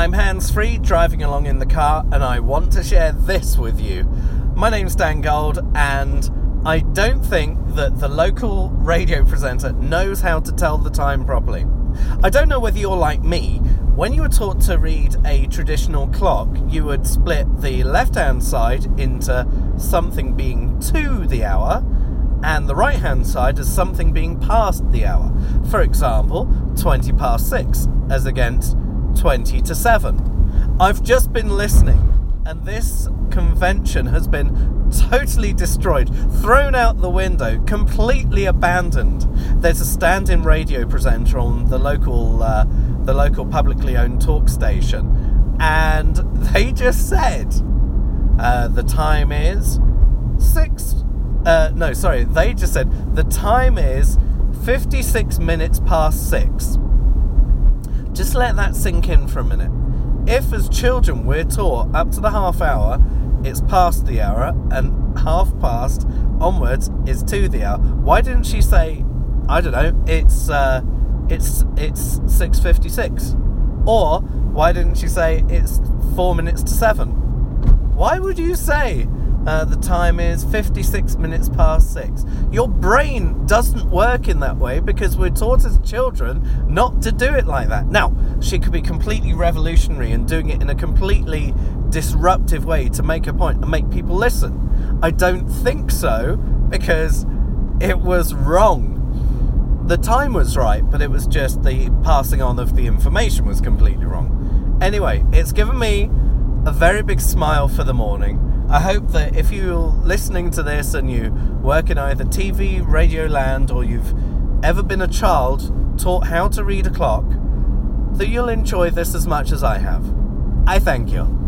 I'm hands free driving along in the car and I want to share this with you. My name's Dan Gold, and I don't think that the local radio presenter knows how to tell the time properly. I don't know whether you're like me. When you were taught to read a traditional clock, you would split the left hand side into something being to the hour and the right hand side as something being past the hour. For example, 20 past 6 as against 20 to 7. I've just been listening, and this convention has been totally destroyed, thrown out the window, completely abandoned. There's a stand-in radio presenter on the local, uh, the local publicly owned talk station, and they just said uh, the time is six. Uh, no, sorry, they just said the time is 56 minutes past six. Just let that sink in for a minute. If, as children, we're taught up to the half hour, it's past the hour, and half past onwards is to the hour, why didn't she say, I don't know, it's uh, it's it's six fifty six, or why didn't she say it's four minutes to seven? Why would you say uh, the time is 56 minutes past six. Your brain doesn't work in that way because we're taught as children not to do it like that. Now, she could be completely revolutionary and doing it in a completely disruptive way to make a point and make people listen. I don't think so because it was wrong. The time was right, but it was just the passing on of the information was completely wrong. Anyway, it's given me a very big smile for the morning. I hope that if you're listening to this and you work in either TV, radio land, or you've ever been a child taught how to read a clock, that you'll enjoy this as much as I have. I thank you.